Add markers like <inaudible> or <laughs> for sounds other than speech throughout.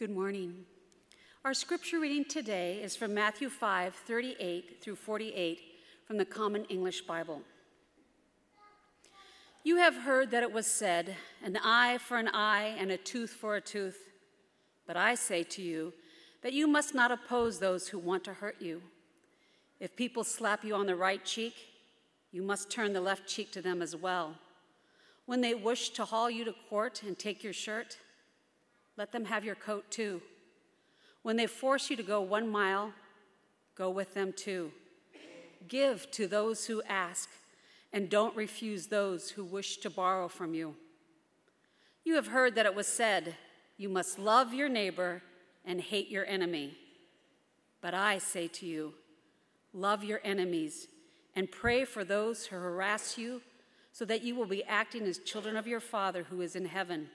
Good morning. Our scripture reading today is from Matthew 5 38 through 48 from the Common English Bible. You have heard that it was said, an eye for an eye and a tooth for a tooth. But I say to you that you must not oppose those who want to hurt you. If people slap you on the right cheek, you must turn the left cheek to them as well. When they wish to haul you to court and take your shirt, let them have your coat too. When they force you to go one mile, go with them too. Give to those who ask, and don't refuse those who wish to borrow from you. You have heard that it was said, You must love your neighbor and hate your enemy. But I say to you, love your enemies and pray for those who harass you, so that you will be acting as children of your Father who is in heaven.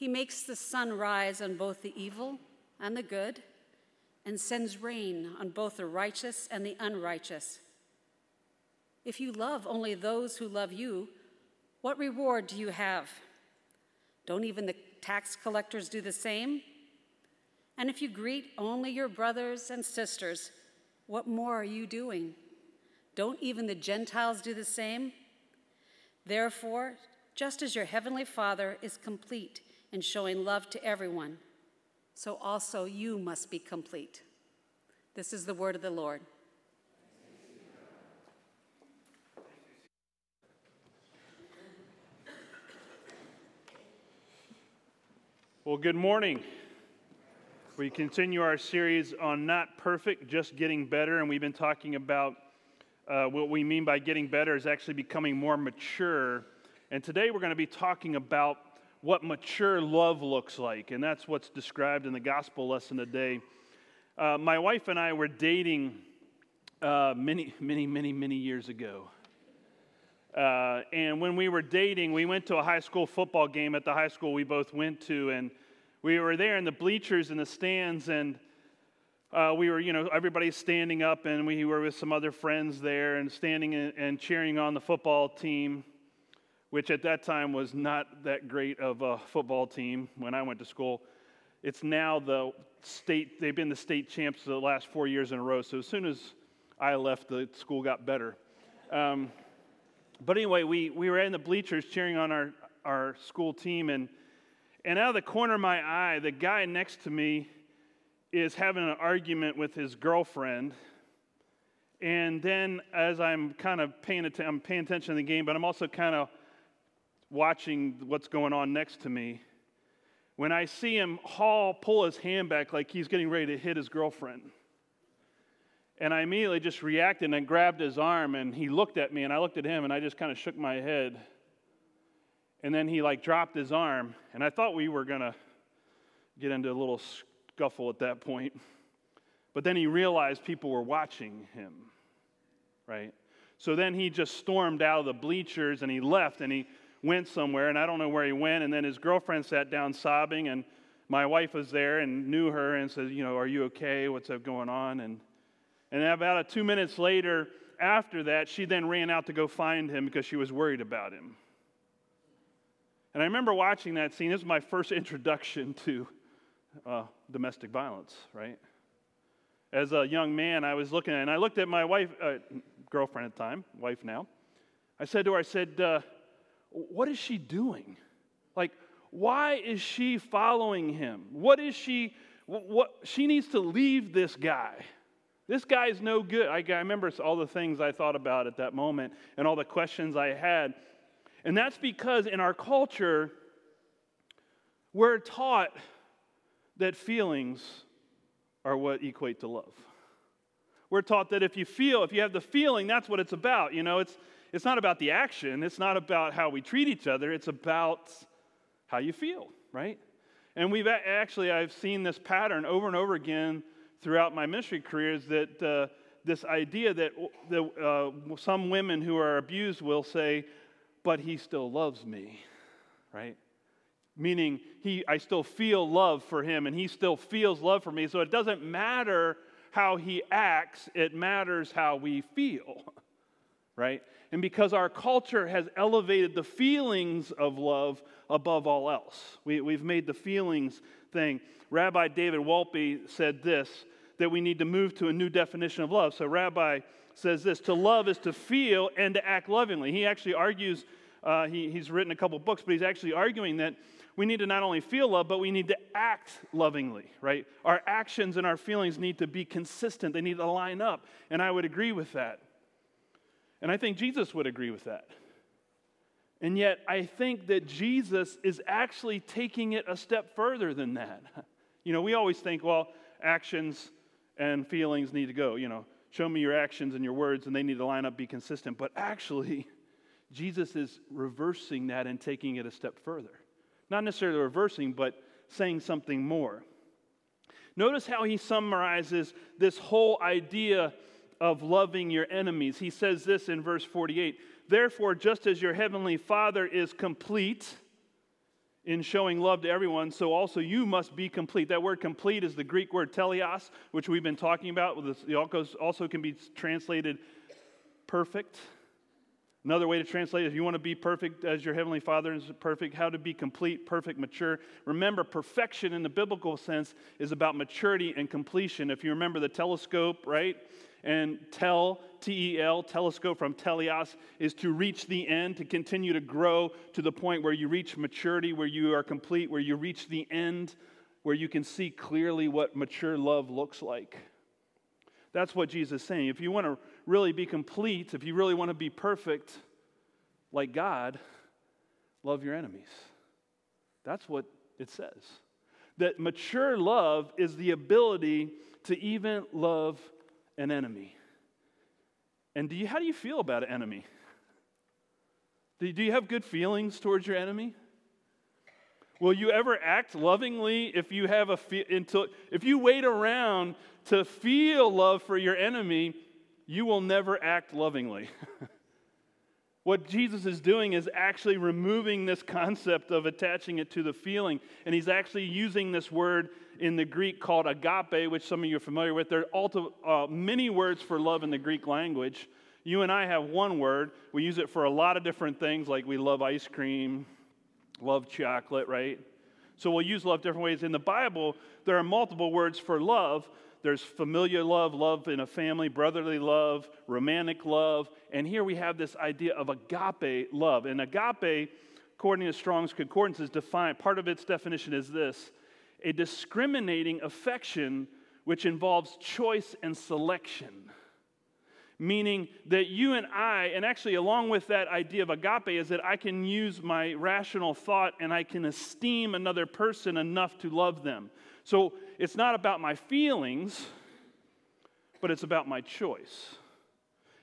He makes the sun rise on both the evil and the good, and sends rain on both the righteous and the unrighteous. If you love only those who love you, what reward do you have? Don't even the tax collectors do the same? And if you greet only your brothers and sisters, what more are you doing? Don't even the Gentiles do the same? Therefore, just as your heavenly Father is complete in showing love to everyone, so also you must be complete. This is the word of the Lord. Well, good morning. We continue our series on not perfect, just getting better, and we've been talking about uh, what we mean by getting better is actually becoming more mature. And today we're going to be talking about what mature love looks like, and that's what's described in the gospel lesson today. Uh, my wife and I were dating uh, many, many, many, many years ago. Uh, and when we were dating, we went to a high school football game at the high school we both went to, and we were there in the bleachers in the stands, and uh, we were, you know, everybody's standing up, and we were with some other friends there and standing and, and cheering on the football team, which at that time was not that great of a football team when I went to school. It's now the state, they've been the state champs the last four years in a row. So as soon as I left, the school got better. Um, but anyway, we, we were in the bleachers cheering on our, our school team, and and out of the corner of my eye, the guy next to me is having an argument with his girlfriend. And then, as I'm kind of paying, att- I'm paying attention to the game, but I'm also kind of watching what's going on next to me. When I see him haul, pull his hand back like he's getting ready to hit his girlfriend. And I immediately just reacted and grabbed his arm, and he looked at me, and I looked at him, and I just kind of shook my head. And then he like dropped his arm, and I thought we were gonna get into a little scuffle at that point. But then he realized people were watching him, right? So then he just stormed out of the bleachers and he left and he went somewhere, and I don't know where he went. And then his girlfriend sat down sobbing, and my wife was there and knew her and said, You know, are you okay? What's up going on? And, and about two minutes later, after that, she then ran out to go find him because she was worried about him. And I remember watching that scene. This was my first introduction <laughs> to uh, domestic violence, right? As a young man, I was looking at, and I looked at my wife, uh, girlfriend at the time, wife now. I said to her, I said, uh, What is she doing? Like, why is she following him? What is she, what, she needs to leave this guy. This guy is no good. I, I remember all the things I thought about at that moment and all the questions I had. And that's because in our culture, we're taught that feelings are what equate to love. We're taught that if you feel, if you have the feeling, that's what it's about. You know, it's, it's not about the action, it's not about how we treat each other, it's about how you feel, right? And we've actually, I've seen this pattern over and over again throughout my ministry career is that uh, this idea that, uh, some women who are abused will say, but he still loves me, right? Meaning, he, I still feel love for him and he still feels love for me. So it doesn't matter how he acts, it matters how we feel, <laughs> right? And because our culture has elevated the feelings of love above all else. We, we've made the feelings thing. Rabbi David Wolpe said this that we need to move to a new definition of love. So, Rabbi says this to love is to feel and to act lovingly. He actually argues, uh, he, he's written a couple books, but he's actually arguing that we need to not only feel love, but we need to act lovingly, right? Our actions and our feelings need to be consistent, they need to line up. And I would agree with that. And I think Jesus would agree with that. And yet, I think that Jesus is actually taking it a step further than that. <laughs> You know, we always think, well, actions and feelings need to go. You know, show me your actions and your words, and they need to line up, be consistent. But actually, <laughs> Jesus is reversing that and taking it a step further. Not necessarily reversing, but saying something more. Notice how he summarizes this whole idea of loving your enemies. He says this in verse 48 Therefore, just as your heavenly Father is complete in showing love to everyone, so also you must be complete. That word complete is the Greek word teleos, which we've been talking about. It also can be translated perfect. Another way to translate it, if you want to be perfect as your heavenly Father is perfect, how to be complete, perfect, mature. Remember, perfection in the biblical sense is about maturity and completion. If you remember the telescope, right? And tel, T E L, telescope from teleos, is to reach the end, to continue to grow to the point where you reach maturity, where you are complete, where you reach the end, where you can see clearly what mature love looks like. That's what Jesus is saying. If you want to really be complete, if you really want to be perfect like God, love your enemies. That's what it says. That mature love is the ability to even love an enemy. And do you, how do you feel about an enemy? Do, do you have good feelings towards your enemy? Will you ever act lovingly if you have a fe- until if you wait around to feel love for your enemy, you will never act lovingly. <laughs> what Jesus is doing is actually removing this concept of attaching it to the feeling, and he's actually using this word in the Greek called agape, which some of you are familiar with. There are uh, many words for love in the Greek language. You and I have one word. We use it for a lot of different things, like we love ice cream, love chocolate, right? So we'll use love different ways. In the Bible, there are multiple words for love. There's familiar love, love in a family, brotherly love, romantic love. And here we have this idea of agape love. And agape, according to Strong's Concordance, is defined, part of its definition is this a discriminating affection which involves choice and selection meaning that you and I, and actually along with that idea of agape, is that I can use my rational thought and I can esteem another person enough to love them. So it's not about my feelings, but it's about my choice.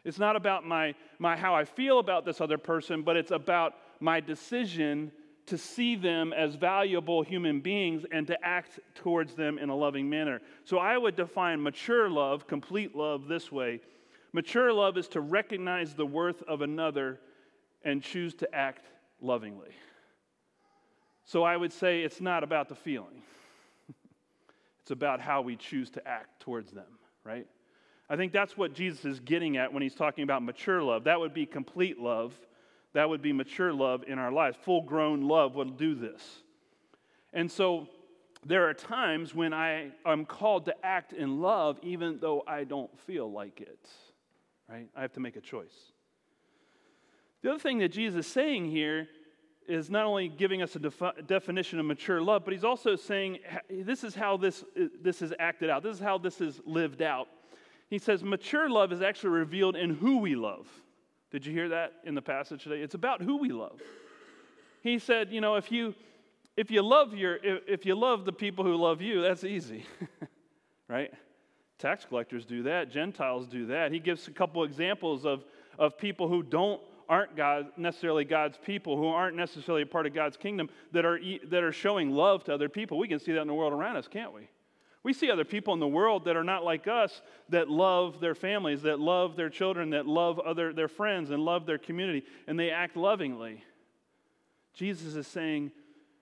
It's not about my, my how I feel about this other person, but it's about my decision to see them as valuable human beings and to act towards them in a loving manner. So I would define mature love, complete love, this way Mature love is to recognize the worth of another and choose to act lovingly. So I would say it's not about the feeling, <laughs> it's about how we choose to act towards them, right? I think that's what Jesus is getting at when he's talking about mature love. That would be complete love. That would be mature love in our lives. Full grown love will do this. And so there are times when I am called to act in love even though I don't feel like it right? I have to make a choice. The other thing that Jesus is saying here is not only giving us a defi- definition of mature love, but he's also saying this is how this, this is acted out. This is how this is lived out. He says mature love is actually revealed in who we love. Did you hear that in the passage today? It's about who we love. He said, you know, if you if you love your if, you love the people who love you, that's easy. <laughs> right? Tax collectors do that, Gentiles do that. He gives a couple examples of, of people who don't aren't God, necessarily God's people, who aren't necessarily a part of God's kingdom, that are, that are showing love to other people. We can see that in the world around us, can't we? We see other people in the world that are not like us, that love their families, that love their children, that love other, their friends, and love their community, and they act lovingly. Jesus is saying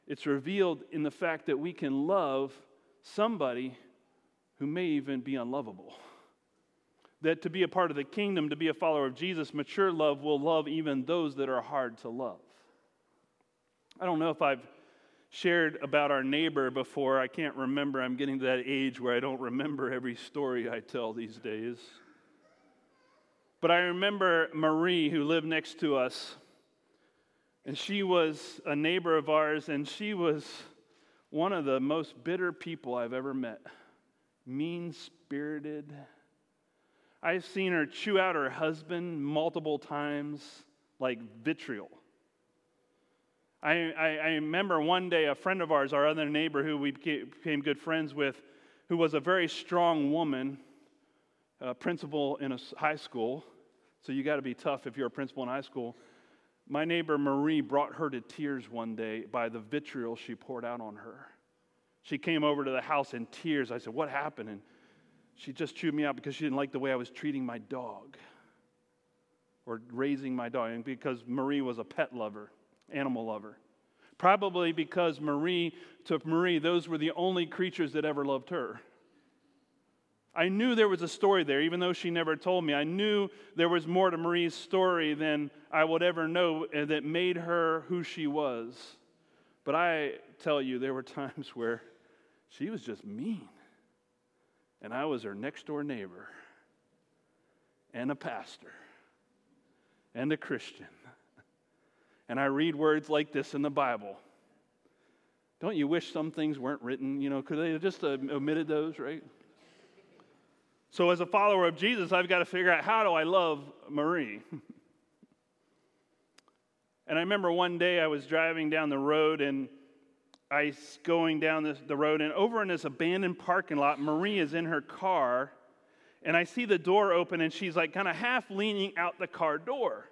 it's revealed in the fact that we can love somebody who may even be unlovable. that to be a part of the kingdom, to be a follower of Jesus, mature love will love even those that are hard to love. I don't know if I've shared about our neighbor before. I can't remember. I'm getting to that age where I don't remember every story I tell these days. But I remember Marie, who lived next to us, and she was a neighbor of ours, and she was one of the most bitter people I've ever met. Mean spirited. I've seen her chew out her husband multiple times like vitriol. I, I, I, remember one day a friend of ours, our other neighbor who we became good friends with, who was a very strong woman, a principal in a high school. So you got to be tough if you're a principal in high school. My neighbor Marie brought her to tears one day by the vitriol she poured out on her. She came over to the house in tears. I said, What happened? And she just chewed me out because she didn't like the way I was treating my dog or raising my dog. And because Marie was a pet lover, animal lover. Probably because Marie, to Marie, those were the only creatures that ever loved her. I knew there was a story there, even though she never told me. I knew there was more to Marie's story than I would ever know eh, that made her who she was. But I tell you, there were <laughs> times where she was just mean. And I was her next door neighbor, and a pastor, and a Christian. And I read words like this in the Bible. Don't you wish some things weren't written? You know, could they just uh, omitted those, right? So, as a follower of Jesus, I've got to figure out how do I love Marie? <laughs> and I remember one day I was driving down the road and I was going down this, the road, and over in this abandoned parking lot, Marie is in her car, and I see the door open, and she's like kind of half leaning out the car door.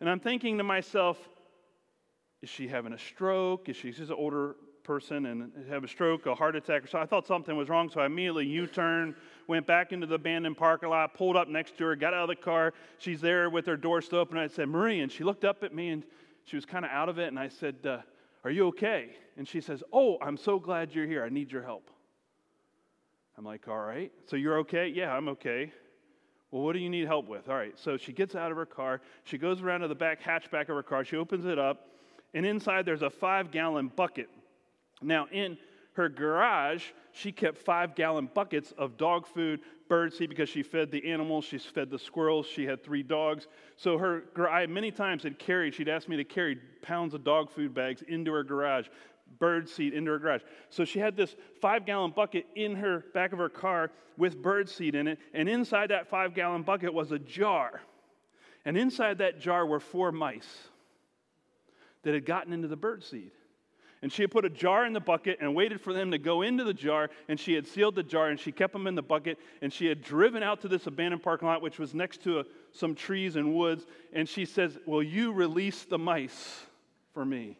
And I'm thinking to myself, is she having a stroke? Is she just an older person and have a stroke, a heart attack, or so. I thought something was wrong, so I immediately U-turned, went back into the abandoned parking lot, pulled up next to her, got out of the car. She's there with her door still open. I said, Marie, and she looked up at me and she was kind of out of it, and I said, uh, "Are you okay?" And she says, "Oh, I'm so glad you're here. I need your help." I'm like, "All right. So you're okay?" "Yeah, I'm okay." Well, what do you need help with? All right. So she gets out of her car. She goes around to the back hatchback of her car. She opens it up, and inside there's a five gallon bucket now, in her garage, she kept five gallon buckets of dog food, bird seed, because she fed the animals, she fed the squirrels, she had three dogs. So her, I many times had carried, she'd asked me to carry pounds of dog food bags into her garage, bird seed into her garage. So she had this five gallon bucket in her back of her car with bird seed in it, and inside that five gallon bucket was a jar. And inside that jar were four mice that had gotten into the bird seed. And she had put a jar in the bucket and waited for them to go into the jar. And she had sealed the jar and she kept them in the bucket. And she had driven out to this abandoned parking lot, which was next to a, some trees and woods. And she says, Will you release the mice for me?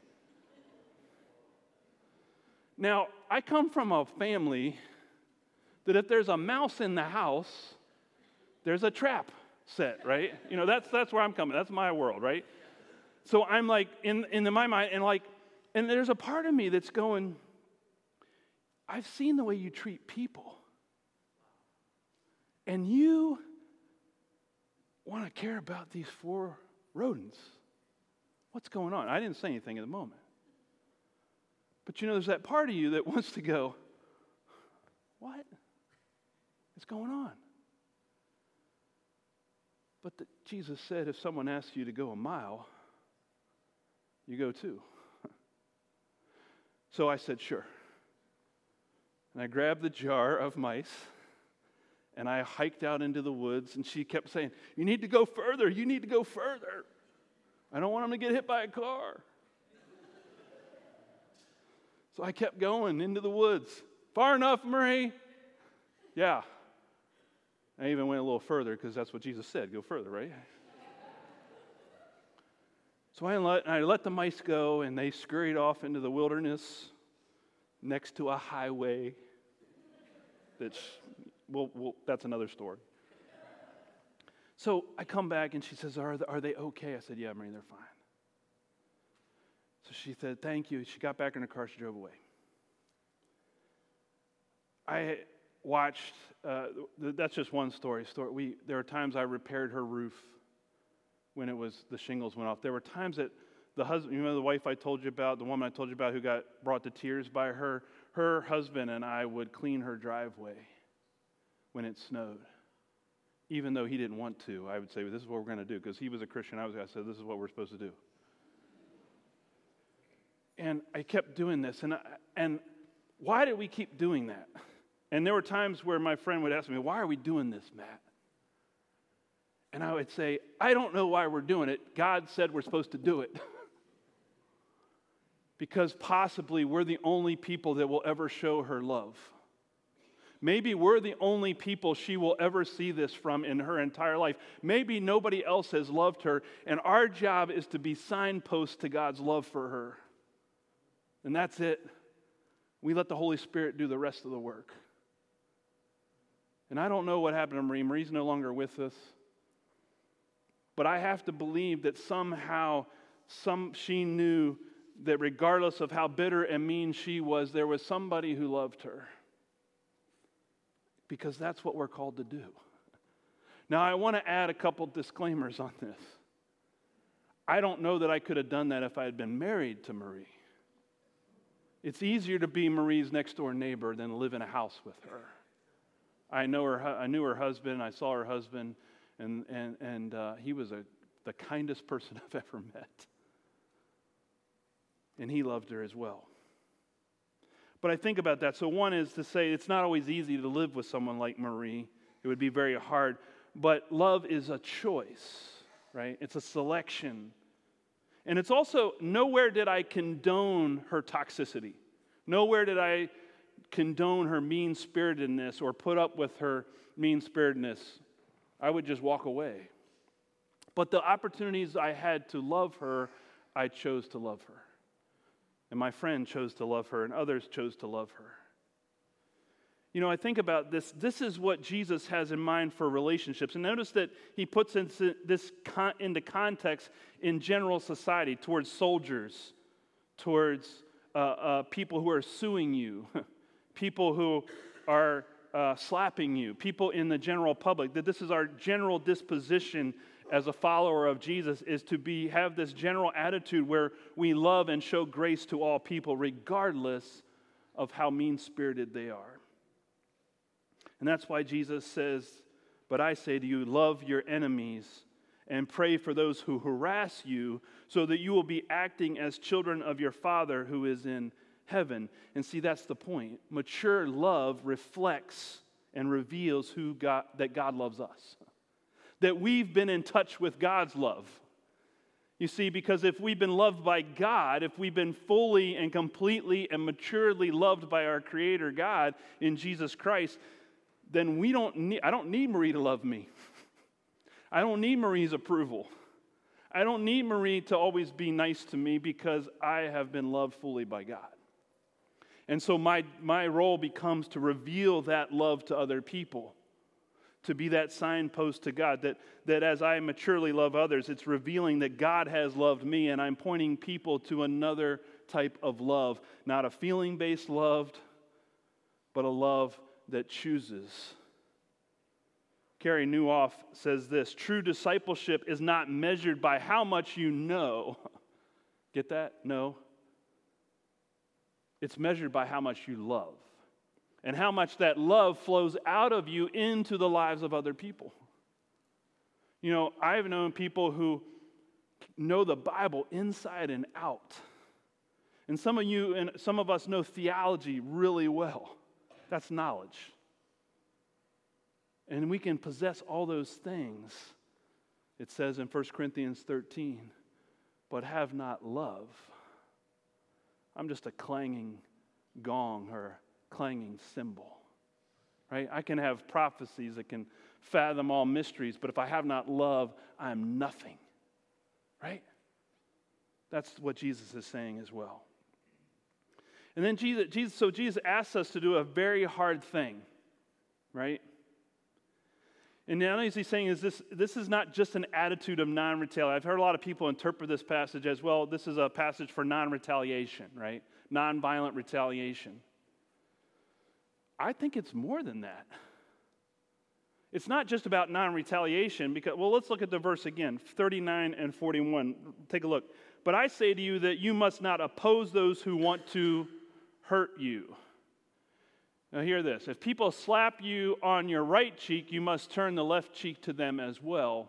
Now, I come from a family that if there's a mouse in the house, there's a trap set, right? You know, that's, that's where I'm coming. That's my world, right? So I'm like, in, in my mind, and like, and there's a part of me that's going, I've seen the way you treat people. And you want to care about these four rodents. What's going on? I didn't say anything at the moment. But you know, there's that part of you that <laughs> wants to go, What? Is going on? But the, Jesus said, if someone asks you to go a mile, you go two. <laughs> So I said, Sure. And I grabbed the jar of mice and I hiked out into the woods. And she kept saying, You need to go further. You need to go further. I don't want them to get hit by a car. So I kept going into the woods. Far enough, Marie? Yeah. I even went a little further because that's what Jesus said go further, right? So I let, I let the mice go, and they scurried off into the wilderness next to a highway. That's, well, well that's another story. So I come back, and she says, are are they okay? I said, Yeah, Marie, they're fine. So she said, Thank you. She got back in her car, she drove away. I watched, uh, that's just one story. story. We, there were times I repaired her roof when it was, the shingles went off. There were times that the husband, you know, the wife I told you about, the woman I told you about who got brought to tears by her, her husband and I would clean her driveway when it snowed. Even though he didn't want to, I would say, well, This is what we're going to do. Because he was a Christian, I was to say, This is what we're supposed to do. And I kept doing this. And, I, and why did we keep doing that? And there were times where my friend would ask me, Why are we doing this, Matt? And I would say, I don't know why we're doing it. God said we're supposed to do it. <laughs> because possibly we're the only people that will ever show her love. Maybe we're the only people she will ever see this from in her entire life. Maybe nobody else has loved her, and our job is to be signposts to God's love for her. And that's it. We let the Holy Spirit do the rest of the work. And I don't know what happened to Marie. Marie's no longer with us. But I have to believe that somehow some, she knew that regardless of how bitter and mean she was, there was somebody who loved her. Because that's what we're called to do. Now, I want to add a couple disclaimers on this. I don't know that I could have done that if I had been married to Marie. It's easier to be Marie's next door neighbor than live in a house with her. I know her. I knew her husband. I saw her husband, and and and uh, he was a the kindest person <laughs> I've ever met and he loved her as well. But I think about that. So, one is to say it's not always easy to live with someone like Marie, it would be very hard. But love is a choice, right? It's a selection. And it's also nowhere did I condone her toxicity. Nowhere did I condone her mean spiritedness or put up with her mean spiritedness. I would just walk away. But the opportunities I had to love her, I chose to love her. And my friend chose to love her, and others chose to love her. You know, I think about this. This is what Jesus has in mind for relationships. And notice that he puts this into context in general society towards soldiers, towards uh, uh, people who are suing you, <laughs> people who are uh, slapping you, people in the general public. That this is our general disposition as a follower of Jesus is to be have this general attitude where we love and show grace to all people regardless of how mean-spirited they are. And that's why Jesus says, "But I say to you, love your enemies and pray for those who harass you, so that you will be acting as children of your Father who is in heaven." And see that's the point. Mature love reflects and reveals who God, that God loves us that we've been in touch with God's love. You see, because if we've been loved by God, if we've been fully and completely and maturely loved by our Creator God in Jesus Christ, then we don't need, I don't need Marie to love me. <laughs> I don't need Marie's approval. I don't need Marie to always be nice to me because I have been loved fully by God. And so my, my role becomes to reveal that love to other people to be that signpost to God. That, that as I maturely love others, it's revealing that God has loved me, and I'm pointing people to another type of love. Not a feeling based love, but a love that chooses. Carey Nieuwhof says this true discipleship is not measured by how much you know. <laughs> Get that? No. It's measured by how much you love and how much that love flows out of you into the lives of other people. You know, I've known people who know the Bible inside and out. And some of you and some of us know theology really well. That's knowledge. And we can possess all those things. It says in 1 Corinthians 13, but have not love. I'm just a clanging gong or clanging cymbal. Right? I can have prophecies that can fathom all mysteries, but if I have not love, I am nothing. Right? That's what Jesus is saying as well. And then Jesus, Jesus, so Jesus asks us to do a very hard thing, right? And not only is he saying is this, this is not just an attitude of non-retaliation. I've heard a lot of people interpret this passage as well. This is a passage for non-retaliation, right? Non-violent retaliation. I think it's more than that. It's not just about non retaliation, because, well, let's look at the verse again 39 and 41. Take a look. But I say to you that you must not oppose those who want to hurt you. Now, hear this. If people slap you on your right cheek, you must turn the left cheek to them as well.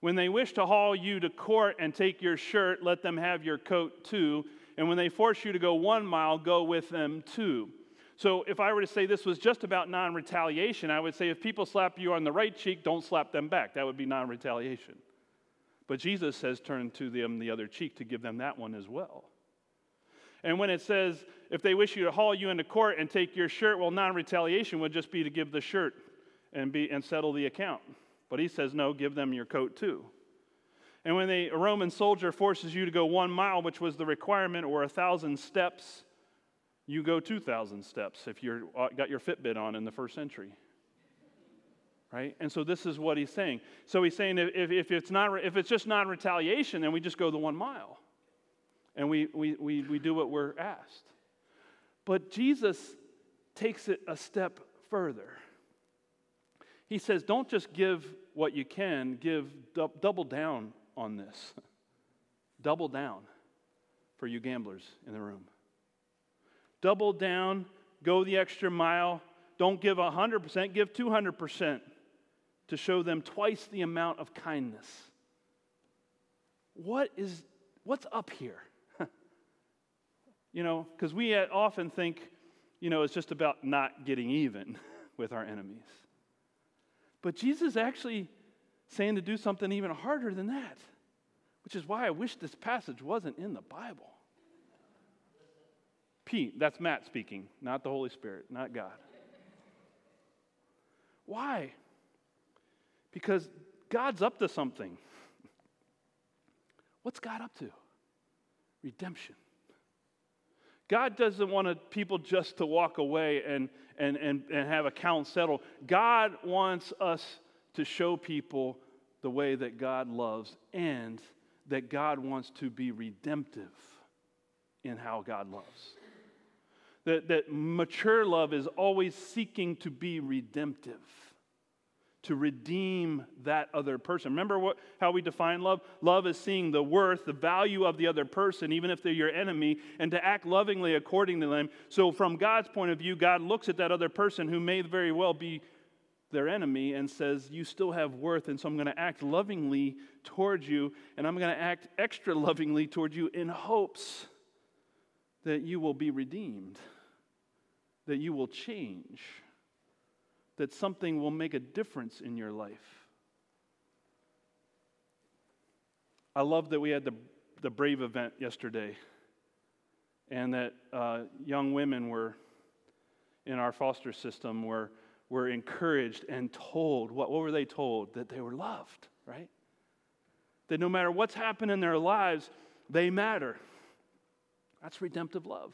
When they wish to haul you to court and take your shirt, let them have your coat too. And when they force you to go one mile, go with them too. So, if I were to say this was just about non retaliation, I would say if people slap you on the right cheek, don't slap them back. That would be non retaliation. But Jesus says, turn to them the other cheek to give them that one as well. And when it says, if they wish you to haul you into court and take your shirt, well, non retaliation would just be to give the shirt and, be, and settle the account. But he says, no, give them your coat too. And when they, a Roman soldier forces you to go one mile, which was the requirement, or a thousand steps, you go 2,000 steps if you've uh, got your Fitbit on in the first century. Right? And so this is what he's saying. So he's saying if, if, it's, not, if it's just non retaliation, then we just go the one mile and we, we, we, we do what we're asked. But Jesus takes it a step further. He says, don't just give what you can, give double down on this. <laughs> double down for you gamblers in the room. Double down, go the extra mile. Don't give 100%, give 200% to show them twice the amount of kindness. What is what's up here? You know, because we often think, you know, it's just about not getting even <laughs> with our enemies. But Jesus is actually saying to do something even harder than that, which is why I wish this passage wasn't in the Bible. Pete, that's Matt speaking, not the Holy Spirit, not God. Why? Because God's up to something. <laughs> What's God up to? Redemption. God doesn't want people just to walk away and, and, and, and have accounts settled. God wants us to show people the way that God loves and that God wants to be redemptive in how God loves. That, that mature love is always seeking to be redemptive, to redeem that other person. Remember what, how we define love? Love is seeing the worth, the value of the other person, even if they're your enemy, and to act lovingly according to them. So, from God's point of view, God looks at that other person who may very well be their enemy and says, You still have worth, and so I'm going to act lovingly towards you, and I'm going to act extra lovingly towards you in hopes that you will be redeemed that you will change, that something will make a difference in your life. I love that we had the, the Brave event yesterday and that uh, young women were in our foster system were, were encouraged and told what, what were they told? That they were loved, right? That no matter what's happened in their lives, they matter. That's redemptive love.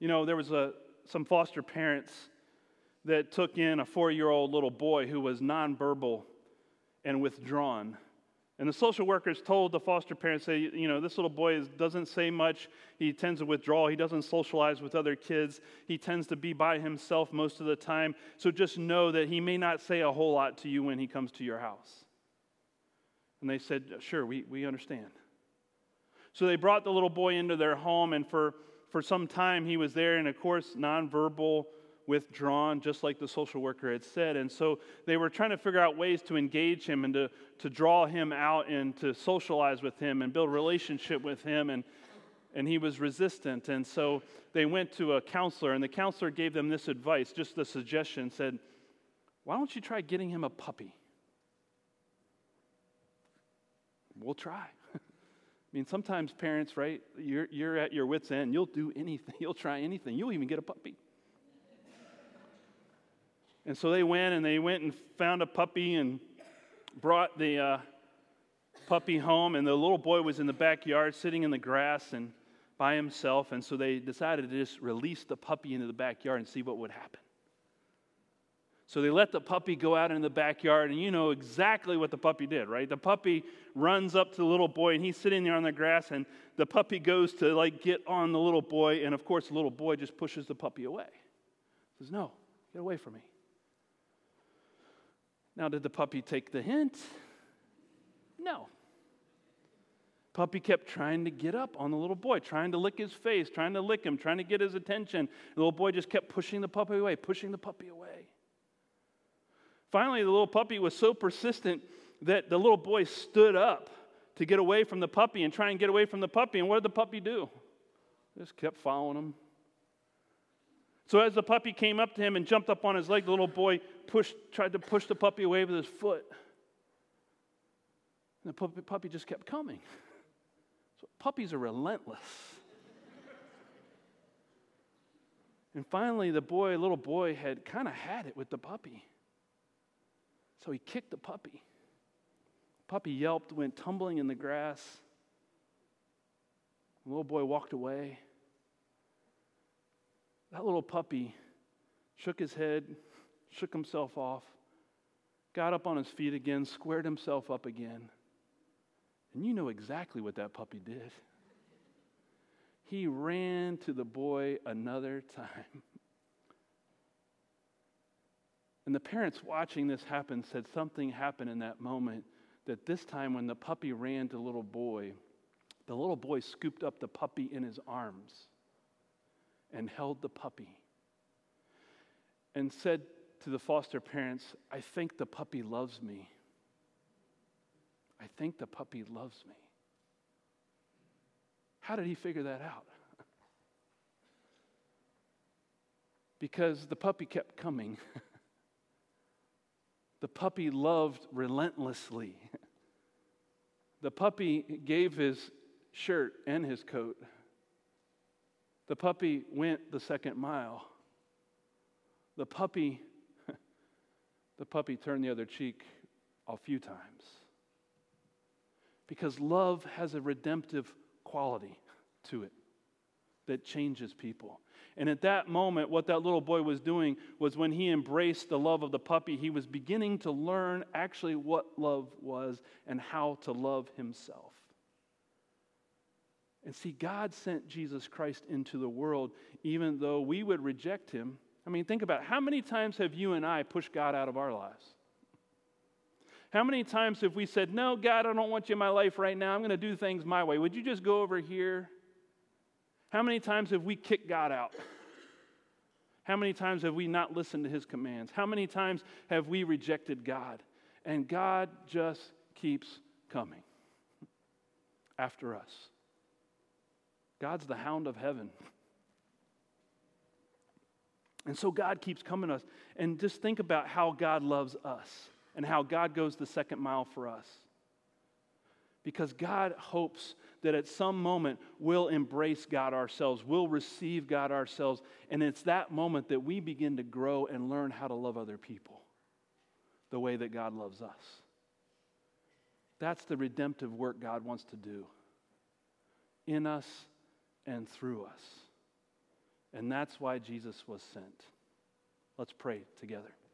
You know, there was a, some foster parents that took in a four year old little boy who was nonverbal and withdrawn. And the social workers told the foster parents, say, you know, this little boy is, doesn't say much. He tends to withdraw. He doesn't socialize with other kids. He tends to be by himself most of the time. So just know that he may not say a whole lot to you when he comes to your house. And they said, sure, we, we understand. So they brought the little boy into their home, and for for some time he was there, and of course, nonverbal, withdrawn, just like the social worker had said. And so they were trying to figure out ways to engage him and to, to draw him out and to socialize with him and build relationship with him. And, and he was resistant. And so they went to a counselor, and the counselor gave them this advice, just a suggestion, said, Why don't you try getting him a puppy? We'll try. <laughs> I mean, sometimes parents, right, you're, you're at your wits' end. You'll do anything, <laughs> you'll try anything. You'll even get a puppy. And so they went and they went and found a puppy and brought the uh, puppy home. And the little boy was in the backyard sitting in the grass and by himself. And so they decided to just release the puppy into the backyard and see what would happen. So they let the puppy go out in the backyard, and you know exactly what the puppy did, right? The puppy runs up to the little boy, and he's sitting there on the grass, and the puppy goes to like get on the little boy, and of course, the little boy just pushes the puppy away. He says, No, get away from me. Now, did the puppy take the hint? No. Puppy kept trying to get up on the little boy, trying to lick his face, trying to lick him, trying to get his attention. The little boy just kept pushing the puppy away, pushing the puppy away. Finally, the little puppy was so persistent that the little boy stood up to get away from the puppy and try and get away from the puppy. And what did the puppy do? Just kept following him. So as the puppy came up to him and jumped up on his leg, the little boy pushed, tried to push the puppy away with his foot. And the puppy, just kept coming. So puppies are relentless. and finally, the boy, little boy, had kind of had it with the puppy. So he kicked the puppy. Puppy yelped, went tumbling in the grass. The little boy walked away. That little puppy shook his head, shook himself off, got up on his feet again, squared himself up again. And you know exactly what that puppy did. He ran to the boy another time. And the parents watching this happen said something happened in that moment that this time when the puppy ran to little boy, the little boy scooped up the puppy in his arms and held the puppy and said to the foster parents, I think the puppy loves me. I think the puppy loves me. How did he figure that out? <laughs> because the puppy kept coming. <laughs> the puppy loved relentlessly. <laughs> the puppy gave his shirt and his coat. The puppy went the second mile. The puppy, <laughs> the puppy turned the other cheek a few times. Because love has a redemptive quality to it that changes people. And at that moment, what that little boy was doing was when he embraced the love of the puppy, he was beginning to learn actually what love was and how to love himself. And see, God sent Jesus Christ into the world even though we would reject him. I mean, think about it. how many times have you and I pushed God out of our lives? How many times have we said, No, God, I don't want you in my life right now. I'm going to do things my way. Would you just go over here? How many times have we kicked God out? How many times have we not listened to his commands? How many times have we rejected God? And God just keeps coming after us. God's the hound of heaven. And so God keeps coming to us. And just think about how God loves us and how God goes the second mile for us. Because God hopes that at some moment we'll embrace God ourselves, we'll receive God ourselves, and it's that moment that we begin to grow and learn how to love other people the way that God loves us. That's the redemptive work God wants to do in us and through us. And that's why Jesus was sent. Let's pray together.